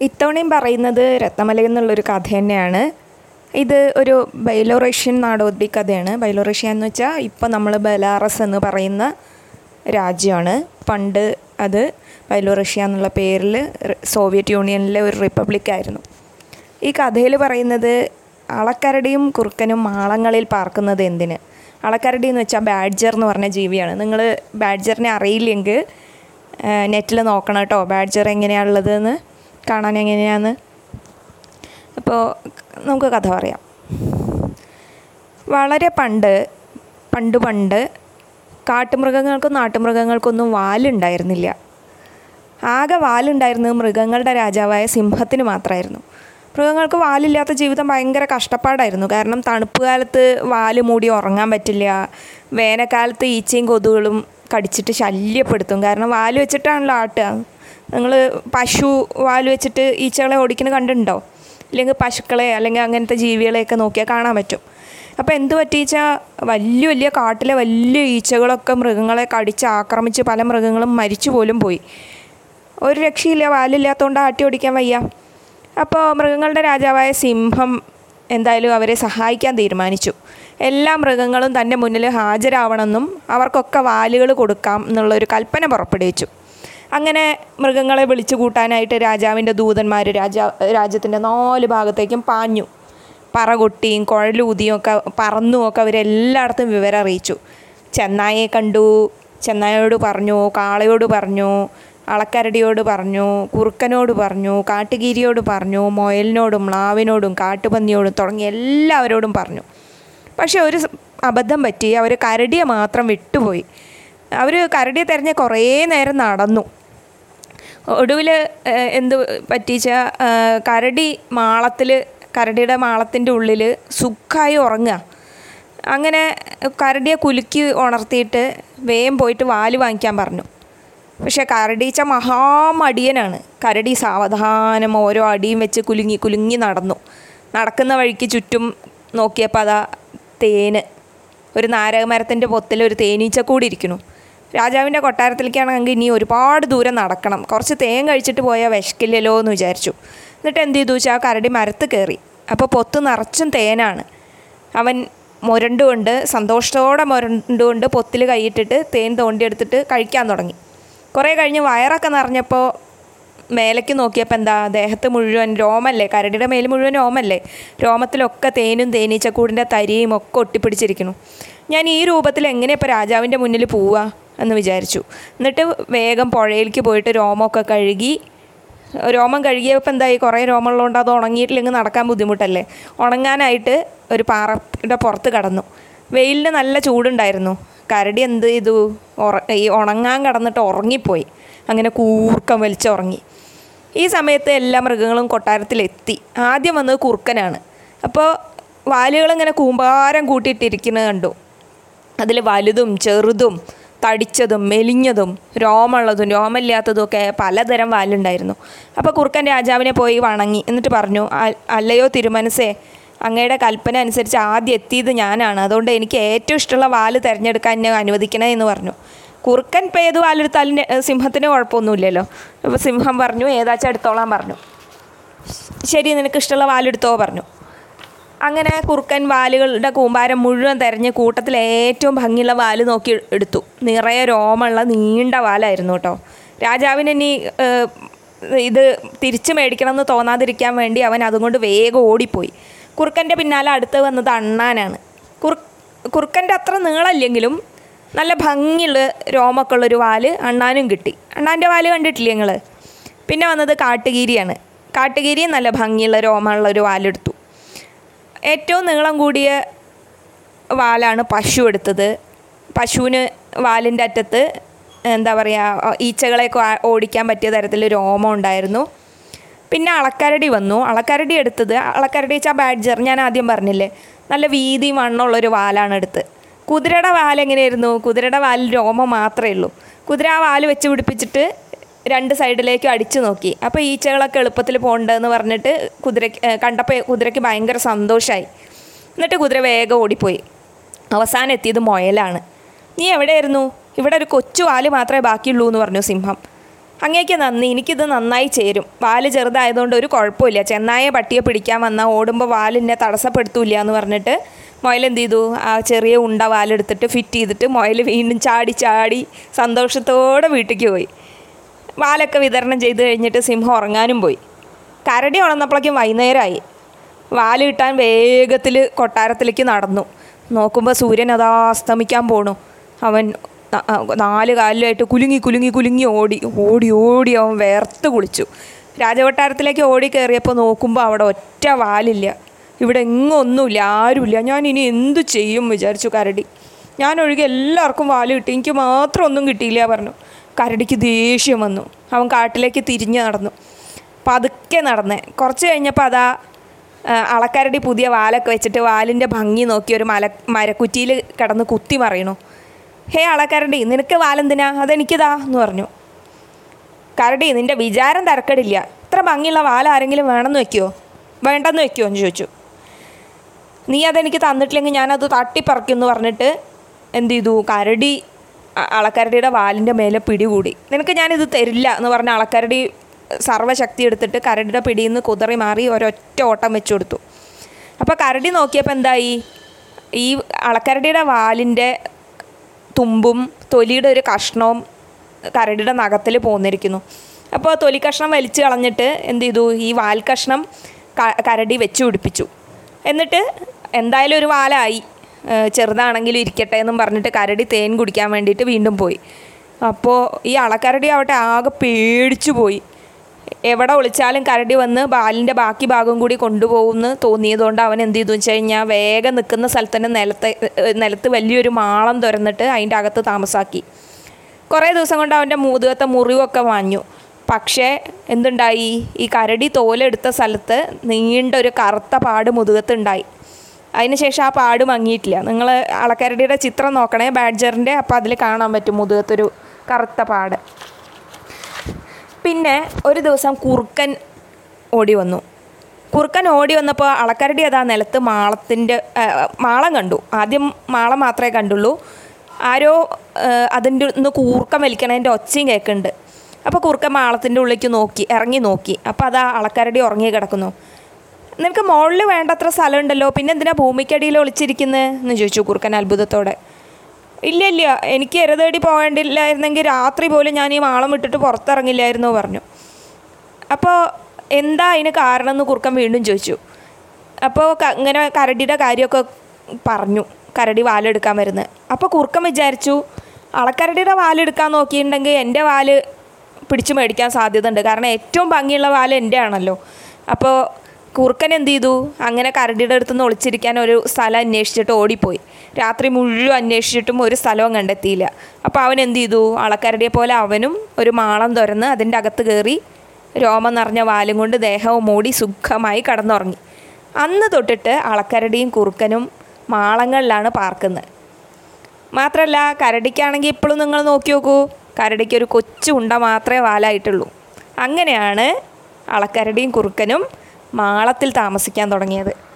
ഇത്തവണയും പറയുന്നത് രത്നമല എന്നുള്ളൊരു കഥ തന്നെയാണ്. ഇത് ഒരു ബൈലോറേഷ്യൻ നാടോദ്ബി കഥയാണ്. ബൈലോറേഷ്യ എന്ന് വെച്ചാൽ ഇപ്പോൾ നമ്മൾ ബലാറസ് എന്ന് പറയുന്ന രാജ്യമാണ്. പണ്ട് അത് ബൈലോറഷ്യ എന്നുള്ള പേരിൽ സോവിയറ്റ് യൂണിയനിലെ ഒരു റിപ്പബ്ലിക് ആയിരുന്നു. ഈ കഥയിൽ പറയുന്നത് അളക്കരടിയും കുറുക്കനും മാളങ്ങളിൽ പാർക്കുന്നത് എന്തിന്? അളക്കരടി എന്ന് വെച്ചാൽ ബാഡ്ജർ എന്ന് പറഞ്ഞ ജീവിയാണ്. നിങ്ങൾ ബാഡ്ജറിനെ അറിയില്ലെങ്കിൽ നെറ്റിൽ നോക്കണം കേട്ടോ. ബാഡ്ജർ എങ്ങനെയാണുള്ളതെന്ന് കാണാൻ എങ്ങനെയാന്ന്? അപ്പോൾ നമുക്ക് കഥ പറയാം. വളരെ പണ്ട് പണ്ട് പണ്ട് കാട്ടുമൃഗങ്ങൾക്കും നാട്ടുമൃഗങ്ങൾക്കൊന്നും വാലുണ്ടായിരുന്നില്ല. ആകെ വാലുണ്ടായിരുന്നത് മൃഗങ്ങളുടെ രാജാവായ സിംഹത്തിന് മാത്രമായിരുന്നു മൃഗങ്ങൾക്ക് വാലില്ലാത്ത ജീവിതം ഭയങ്കര കഷ്ടപ്പാടായിരുന്നു. കാരണം തണുപ്പ് കാലത്ത് വാൽ മൂടി ഉറങ്ങാൻ പറ്റില്ല. വേനൽക്കാലത്ത് ഈച്ചയും കൊതുകുകളും കടിച്ചിട്ട് ശല്യപ്പെടുത്തും. കാരണം വാൽ വെച്ചിട്ടാണല്ലോ ആട്ടുക. നിങ്ങൾ പശു വാൽ വെച്ചിട്ട് ഈച്ചകളെ ഓടിക്കുന്നത് കണ്ടിട്ടുണ്ടോ? അല്ലെങ്കിൽ പശുക്കളെ അല്ലെങ്കിൽ അങ്ങനത്തെ ജീവികളെയൊക്കെ നോക്കിയാൽ കാണാൻ പറ്റും. അപ്പോൾ എന്ത് പറ്റിച്ചാൽ വലിയ വലിയ കാട്ടിലെ വലിയ ഈച്ചകളൊക്കെ മൃഗങ്ങളെ കടിച്ച് ആക്രമിച്ച് പല മൃഗങ്ങളും മരിച്ചു പോലും പോയി. ഒരു രക്ഷയില്ല വാലില്ലാത്തതുകൊണ്ട് ആട്ടി ഓടിക്കാൻ വയ്യ. അപ്പോൾ മൃഗങ്ങളുടെ രാജാവായ സിംഹം എന്തായാലും അവരെ സഹായിക്കാൻ തീരുമാനിച്ചു. എല്ലാ മൃഗങ്ങളും തന്റെ മുന്നിൽ ഹാജരാവണമെന്നും അവർക്കൊക്കെ വാലുകൾ കൊടുക്കാം എന്നുള്ളൊരു കൽപ്പന പുറപ്പെടുവിച്ചു. അങ്ങനെ മൃഗങ്ങളെ വിളിച്ചു കൂട്ടാനായിട്ട് രാജാവിന്റെ ദൂതന്മാർ രാജാ രാജ്യത്തിന്റെ നാല് ഭാഗത്തേക്കും പാഞ്ഞു. പറകൊട്ടിയും കുഴലൂതിയും ഒക്കെ പറന്നും ഒക്കെ അവരെല്ലായിടത്തും വിവരം അറിയിച്ചു. ചെന്നായെ കണ്ടു. ചെന്നായോട് പറഞ്ഞു കാളയോട് പറഞ്ഞു അളക്കരടിയോട് പറഞ്ഞു കുറുക്കനോട് പറഞ്ഞു കാട്ടുകീരിയോട് പറഞ്ഞു മൊയലിനോടും മ്ലാവിനോടും കാട്ടുപന്നിയോടും തുടങ്ങി എല്ലാവരോടും പറഞ്ഞു. പക്ഷേ ഒരു അബദ്ധം പറ്റി. അവർ കരടിയെ മാത്രം വിട്ടുപോയി. അവർ കരടിയെ തിരഞ്ഞ് കുറേ നേരം നടന്നു. ഒടുവിൽ എന്ത് പറ്റിച്ച കരടി മാളത്തിൽ കരടിയുടെ മാളത്തിന്റെ ഉള്ളിൽ സുഖമായി ഉറങ്ങുക അങ്ങനെ കരടിയെ കുലുക്കി ഉണർത്തിയിട്ട് വേഗം പോയിട്ട് വാൽ വാങ്ങിക്കാൻ പറഞ്ഞു. പക്ഷേ കരടീച്ച മഹാമടിയനാണ്. കരടി സാവധാനം ഓരോ അടിയും വെച്ച് കുലുങ്ങി കുലുങ്ങി നടന്നു. നടക്കുന്ന വഴിക്ക് ചുറ്റും നോക്കിയപ്പോൾ അതാ തേന്. ഒരു നാരകമരത്തിന്റെ പൊത്തിൽ ഒരു തേനീച്ച കൂടി ഇരിക്കുന്നു. രാജാവിന്റെ കൊട്ടാരത്തിലേക്കാണെങ്കിൽ ഇനി ഒരുപാട് ദൂരം നടക്കണം. കുറച്ച് തേൻ കഴിച്ചിട്ട് പോയാൽ വിശക്കില്ലല്ലോ എന്ന് വിചാരിച്ചു. എന്നിട്ട് എന്ത് ചെയ്തു? വെച്ചാൽ കരടി മരത്ത് കയറി. അപ്പോൾ പൊത്ത് നിറച്ചും തേനാണ്. അവൻ മുരണ്ടുകൊണ്ട് സന്തോഷത്തോടെ മുരണ്ടുകൊണ്ട് പൊത്തിൽ കൈയിട്ടിട്ട് തേൻ തോണ്ടിയെടുത്തിട്ട് കഴിക്കാൻ തുടങ്ങി. കുറേ കഴിഞ്ഞ് വയറൊക്കെ നിറഞ്ഞപ്പോൾ മേലേക്ക് നോക്കിയപ്പോൾ എന്താ ദേഹത്ത് മുഴുവൻ രോമല്ലേ? കരടിയുടെ മേൽ മുഴുവൻ രോമല്ലേ? രോമത്തിലൊക്കെ തേനും തേനീച്ചക്കൂടിന്റെ തരിയും ഒക്കെ ഒട്ടിപ്പിടിച്ചിരിക്കുന്നു. ഞാൻ ഈ രൂപത്തിൽ എങ്ങനെ ഇപ്പോൾ രാജാവിന്റെ മുന്നിൽ പോവുക? എന്ന് വിചാരിച്ചു. എന്നിട്ട് വേഗം പുഴയിലേക്ക് പോയിട്ട് രോമമൊക്കെ കഴുകി രോമം കഴുകിയപ്പോൾ എന്തായി? കുറേ രോമമുള്ളതുകൊണ്ട് അത് ഉണങ്ങിയിട്ടില്ലെങ്കിൽ നടക്കാൻ ബുദ്ധിമുട്ടല്ലേ? ഉണങ്ങാനായിട്ട് ഒരു പാറയുടെ പുറത്ത് കടന്നു. വെയിലിന് നല്ല ചൂടുണ്ടായിരുന്നു. കരടി എന്ത് ചെയ്തു? ഈ ഉണങ്ങാൻ കടന്നിട്ട് ഉറങ്ങിപ്പോയി. അങ്ങനെ കൂർക്കം വലിച്ചുറങ്ങി ഈ സമയത്ത് എല്ലാ മൃഗങ്ങളും കൊട്ടാരത്തിലെത്തി. ആദ്യം വന്നത് കുറുക്കനാണ്. അപ്പോൾ വാലുകളിങ്ങനെ കൂമ്പാരം കൂട്ടിയിട്ടിരിക്കുന്നത് കണ്ടു. അതിൽ വലുതും ചെറുതും തടിച്ചതും മെലിഞ്ഞതും രോമുള്ളതും രോമില്ലാത്തതും ഒക്കെ പലതരം വാലുണ്ടായിരുന്നു. അപ്പോൾ കുറുക്കൻ രാജാവിനെ പോയി വണങ്ങി. എന്നിട്ട് പറഞ്ഞു അല്ലയോ തിരുമനസേ അങ്ങയുടെ കൽപ്പന അനുസരിച്ച് ആദ്യം എത്തിയത് ഞാനാണ്. അതുകൊണ്ട് എനിക്ക് ഏറ്റവും ഇഷ്ടമുള്ള വാൽ തിരഞ്ഞെടുക്കാൻ എന്നെ അനുവദിക്കണേ എന്ന് പറഞ്ഞു. കുറുക്കൻ ഇപ്പോൾ ഏത് വാലെടുത്താലും സിംഹത്തിന് കുഴപ്പമൊന്നുമില്ലല്ലോ. അപ്പോൾ സിംഹം പറഞ്ഞു ഏതാച്ചാ എടുത്തോളാൻ പറഞ്ഞു. ശരി നിനക്ക് ഇഷ്ടമുള്ള വാലെടുത്തോ പറഞ്ഞു. അങ്ങനെ കുറുക്കൻ വാലുകളുടെ കൂമ്പാരം മുഴുവൻ തെരഞ്ഞ് കൂട്ടത്തിൽ ഏറ്റവും ഭംഗിയുള്ള വാൽ നോക്കി എടുത്തു. നിറയെ രോമമുള്ള നീണ്ട വാലായിരുന്നു കേട്ടോ. രാജാവിന് ഇനി ഇത് തിരിച്ചു മേടിക്കണം എന്ന് തോന്നാതിരിക്കാൻ വേണ്ടി അവൻ അതുകൊണ്ട് വേഗം ഓടിപ്പോയി. കുറുക്കന്റെ പിന്നാലെ അടുത്ത് വന്നത് അണ്ണാനാണ്. കുറു കുറുക്കന്റെ അത്ര നീളമില്ലെങ്കിലും നല്ല ഭംഗിയുള്ള രോമൊക്കെ ഉള്ളൊരു വാൽ അണ്ണാനും കിട്ടി. അണ്ണാന്റെ വാൽ കണ്ടിട്ടില്ലേ നിങ്ങൾ പിന്നെ വന്നത് കാട്ടുകീരിയാണ്. കാട്ടുകീരിയും നല്ല ഭംഗിയുള്ള രോമമുള്ള ഒരു വാലെടുത്തു. ഏറ്റവും നീളം കൂടിയ വാലാണ് പശു എടുത്തത്. പശുവിന് വാലിന്റെ അറ്റത്ത് എന്താ പറയുക ഈച്ചകളെയൊക്കെ ഓടിക്കാൻ പറ്റിയ തരത്തിൽ രോമം ഉണ്ടായിരുന്നു. പിന്നെ അളക്കരടി വന്നു. അളക്കരടി എടുത്തത് അളക്കരടി വെച്ചാൽ ബാഡ്ജർ ഞാൻ ആദ്യം പറഞ്ഞില്ലേ നല്ല വീതി മണ്ണുള്ളൊരു വാലാണ് എടുത്ത്. കുതിരയുടെ വാൽ എങ്ങനെയായിരുന്നു കുതിരയുടെ വാലിൽ രോമം മാത്രമേ ഉള്ളൂ. കുതിര ആ വാൽ വെച്ച് പിടിപ്പിച്ചിട്ട് രണ്ട് സൈഡിലേക്കും അടിച്ചു നോക്കി. അപ്പോൾ ഈച്ചകളൊക്കെ എളുപ്പത്തിൽ പോകണ്ടെന്ന് പറഞ്ഞിട്ട് കുതിരയ്ക്ക് കണ്ടപ്പോൾ കുതിരയ്ക്ക് ഭയങ്കര സന്തോഷമായി എന്നിട്ട് കുതിര വേഗം ഓടിപ്പോയി. അവസാനം എത്തിയത് മുയലാണ്. നീ എവിടെയായിരുന്നു? ഇവിടെ ഒരു കൊച്ചു വാൽ മാത്രമേ ബാക്കിയുള്ളൂ എന്ന് പറഞ്ഞു സിംഹം. അങ്ങേക്ക് നന്ദി. എനിക്കിത് നന്നായി ചേരും. വാൽ ചെറുതായതുകൊണ്ട് ഒരു കുഴപ്പമില്ല. ചെന്നായെ പട്ടിയെ പിടിക്കാൻ വന്നാൽ ഓടുമ്പോൾ വാലിനെ തടസ്സപ്പെടുത്തൂല എന്ന് പറഞ്ഞിട്ട് മുയൽ എന്ത് ചെയ്തു? ആ ചെറിയ ഉണ്ട വാലെടുത്തിട്ട് ഫിറ്റ് ചെയ്തിട്ട് മുയൽ വീണ്ടും ചാടി ചാടി സന്തോഷത്തോടെ വീട്ടിലേക്ക് പോയി. വാലൊക്കെ വിതരണം ചെയ്ത് കഴിഞ്ഞിട്ട് സിംഹം ഉറങ്ങാനും പോയി. കരടി ഉണർന്നപ്പോഴേക്കും വൈകുന്നേരമായി. വാൽ കിട്ടാൻ വേഗത്തിൽ കൊട്ടാരത്തിലേക്ക് നടന്നു. നോക്കുമ്പോൾ സൂര്യൻ അതാ അസ്തമിക്കാൻ പോണു. അവൻ നാല് കാലിലായിട്ട് കുലുങ്ങി കുലുങ്ങി കുലുങ്ങി ഓടി ഓടി ഓടി അവൻ വേർത്ത് കുളിച്ചു. രാജകൊട്ടാരത്തിലേക്ക് ഓടി കയറിയപ്പോൾ നോക്കുമ്പോൾ അവിടെ ഒറ്റ വാലില്ല. ഇവിടെ എങ്ങും ഒന്നുമില്ല ആരുമില്ല. ഞാൻ ഇനി എന്തു ചെയ്യും വിചാരിച്ചു കരടി. ഞാൻ ഒഴികെ എല്ലാവർക്കും വാൽ കിട്ടി. എനിക്ക് മാത്രം ഒന്നും കിട്ടിയില്ല പറഞ്ഞു. കരടിക്ക് ദേഷ്യം വന്നു. അവൻ കാട്ടിലേക്ക് തിരിഞ്ഞു നടന്നു. പതുക്കെ നടന്നേ. കുറച്ച് കഴിഞ്ഞപ്പോൾ അതാ അളക്കരടി പുതിയ വാലൊക്കെ വെച്ചിട്ട് വാലിന്റെ ഭംഗി നോക്കി ഒരു മല മരക്കുറ്റിയിൽ കിടന്ന് കുത്തി മറിയണു. ഹേ അളക്കരടി നിനക്ക് വാലെന്തിനാ? അതെനിക്കിതാ എന്ന് പറഞ്ഞു. കരടി നിന്റെ വിചാരം തരക്കടില്ല. ഇത്ര ഭംഗിയുള്ള വാൽ ആരെങ്കിലും വേണമെന്ന് വെക്കുമോ വേണ്ടെന്ന് വെക്കുമോ എന്ന് ചോദിച്ചു. നീ അതെനിക്ക് തന്നിട്ടില്ലെങ്കിൽ ഞാനത് തട്ടിപ്പറിക്കും എന്ന് പറഞ്ഞിട്ട് എന്ത് ചെയ്തു? കരടി അളക്കരടിയുടെ വാലിന്റെ മേലെ പിടികൂടി. നിനക്ക് ഞാനിത് തരില്ല എന്ന് പറഞ്ഞ അളക്കരടി സർവശക്തി എടുത്തിട്ട് കരടിയുടെ പിടിയിൽ നിന്ന് കുതറി മാറി ഒരൊറ്റ ഓട്ടം വെച്ചു കൊടുത്തു അപ്പോൾ കരടി നോക്കിയപ്പോൾ എന്തായി? ഈ അളക്കരടിയുടെ വാലിന്റെ തുമ്പും തൊലിയുടെ ഒരു കഷ്ണവും കരടിയുടെ നഖത്തിൽ പോന്നിരിക്കുന്നു. അപ്പോൾ തൊലി കഷ്ണം വലിച്ചു കളഞ്ഞിട്ട് എന്ത് ചെയ്തു? ഈ വാൽ കഷ്ണം കരടി വെച്ച് പിടിപ്പിച്ചു എന്നിട്ട് എന്തായാലും ഒരു വാലായി. ചെറുതാണെങ്കിലും ഇരിക്കട്ടെ എന്നും പറഞ്ഞിട്ട് കരടി തേൻ കുടിക്കാൻ വേണ്ടിയിട്ട് വീണ്ടും പോയി. അപ്പോൾ ഈ അളക്കരടി ആവട്ടെ ആകെ പേടിച്ചു പോയി. എവിടെ ഒളിച്ചാലും കരടി വന്ന് ബാലിന്റെ ബാക്കി ഭാഗം കൂടി കൊണ്ടുപോകുമെന്ന് തോന്നിയതുകൊണ്ട് അവൻ എന്ത് ചെയ്തു വെച്ച് കഴിഞ്ഞാൽ വേഗം നിൽക്കുന്ന സ്ഥലത്ത് തന്നെ നിലത്ത് നിലത്ത് വലിയൊരു മാളം തുറന്നിട്ട് അതിന്റെ അകത്ത് താമസാക്കി. കുറേ ദിവസം കൊണ്ട് അവന്റെ മൂതുകത്തെ മുറിവൊക്കെ വാങ്ങു പക്ഷേ എന്തുണ്ടായി? ഈ കരടി തോലെടുത്ത സ്ഥലത്ത് നീണ്ട ഒരു കറുത്ത പാട് മുതുകത്തുണ്ടായി അതിനുശേഷം ആ പാട് മങ്ങിയിട്ടില്ല. നിങ്ങൾ അളക്കരടിയുടെ ചിത്രം നോക്കണേ ബാഡ്ജറിന്റെ അപ്പോൾ അതിൽ കാണാൻ പറ്റും മുതുകത്തൊരു കറുത്ത പാട്. പിന്നെ ഒരു ദിവസം കുറുക്കൻ ഓടി വന്നു. കുറുക്കൻ ഓടി വന്നപ്പോൾ അളക്കരടി അതാ നിലത്ത് മാളത്തിന്റെ മാളം കണ്ടു. ആദ്യം മാളം മാത്രമേ കണ്ടുള്ളൂ. ആരോ അതിന്റെ ഒന്ന് കൂർക്കം വലിക്കണതിന്റെ ഒച്ചയും കേൾക്കുന്നുണ്ട്. അപ്പോൾ കുറുക്കൻ മാളത്തിന്റെ ഉള്ളിലേക്ക് നോക്കി ഇറങ്ങി നോക്കി. അപ്പോൾ അതാ അളക്കരടി ഉറങ്ങി കിടക്കുന്നു. നിനക്ക് മുകളിൽ വേണ്ടത്ര സ്ഥലമുണ്ടല്ലോ പിന്നെ എന്തിനാ ഭൂമിക്കടിയിൽ ഒളിച്ചിരിക്കുന്നത് എന്ന് ചോദിച്ചു കുറുക്കൻ അത്ഭുതത്തോടെ. ഇല്ല ഇല്ല എനിക്ക് എരതേടി പോകേണ്ടില്ലായിരുന്നെങ്കിൽ രാത്രി പോലും ഞാൻ ഈ മാളം വിട്ടിട്ട് പുറത്തിറങ്ങില്ലായിരുന്നു പറഞ്ഞു. അപ്പോൾ എന്താ അതിന് കാരണം എന്ന് കുറുക്കൻ വീണ്ടും ചോദിച്ചു. അപ്പോൾ ഇങ്ങനെ കരടിയുടെ കാര്യമൊക്കെ പറഞ്ഞു കരടി വാലെടുക്കാൻ വരുന്നത് അപ്പോൾ കുറുക്കൻ വിചാരിച്ചു അളക്കരടിയുടെ വാലെടുക്കാൻ നോക്കിയിട്ടുണ്ടെങ്കിൽ എന്റെ വാൽ പിടിച്ചു മേടിക്കാൻ സാധ്യതയുണ്ട്. കാരണം ഏറ്റവും ഭംഗിയുള്ള വാൽ എന്റെ ആണല്ലോ. അപ്പോൾ കുറുക്കൻ എന്ത് ചെയ്തു? അങ്ങനെ കരടിയുടെ അടുത്ത് നിന്ന് ഒളിച്ചിരിക്കാൻ ഒരു സ്ഥലം അന്വേഷിച്ചിട്ട് ഓടിപ്പോയി. രാത്രി മുഴുവൻ അന്വേഷിച്ചിട്ടും ഒരു സ്ഥലവും കണ്ടെത്തിയില്ല. അപ്പോൾ അവൻ എന്ത് ചെയ്തു? അളക്കരടിയെ പോലെ അവനും ഒരു മാളം തുറന്ന് അതിന്റെ അകത്ത് കയറി രോമം നിറഞ്ഞ വാലും കൊണ്ട് ദേഹവും മൂടി സുഖമായി കടന്നുറങ്ങി. അന്ന് തൊട്ടിട്ട് അളക്കരടിയും കുറുക്കനും മാളങ്ങളിലാണ് പാർക്കുന്നത്. മാത്രമല്ല കരടിക്കാണെങ്കിൽ ഇപ്പോഴും നിങ്ങൾ നോക്കി നോക്കൂ. കരടിക്ക് ഒരു കൊച്ചു ഉണ്ട മാത്രമേ വാലായിട്ടുള്ളൂ. അങ്ങനെയാണ് അളക്കരടിയും കുറുക്കനും മാളത്തിൽ താമസിക്കാൻ തുടങ്ങിയത്.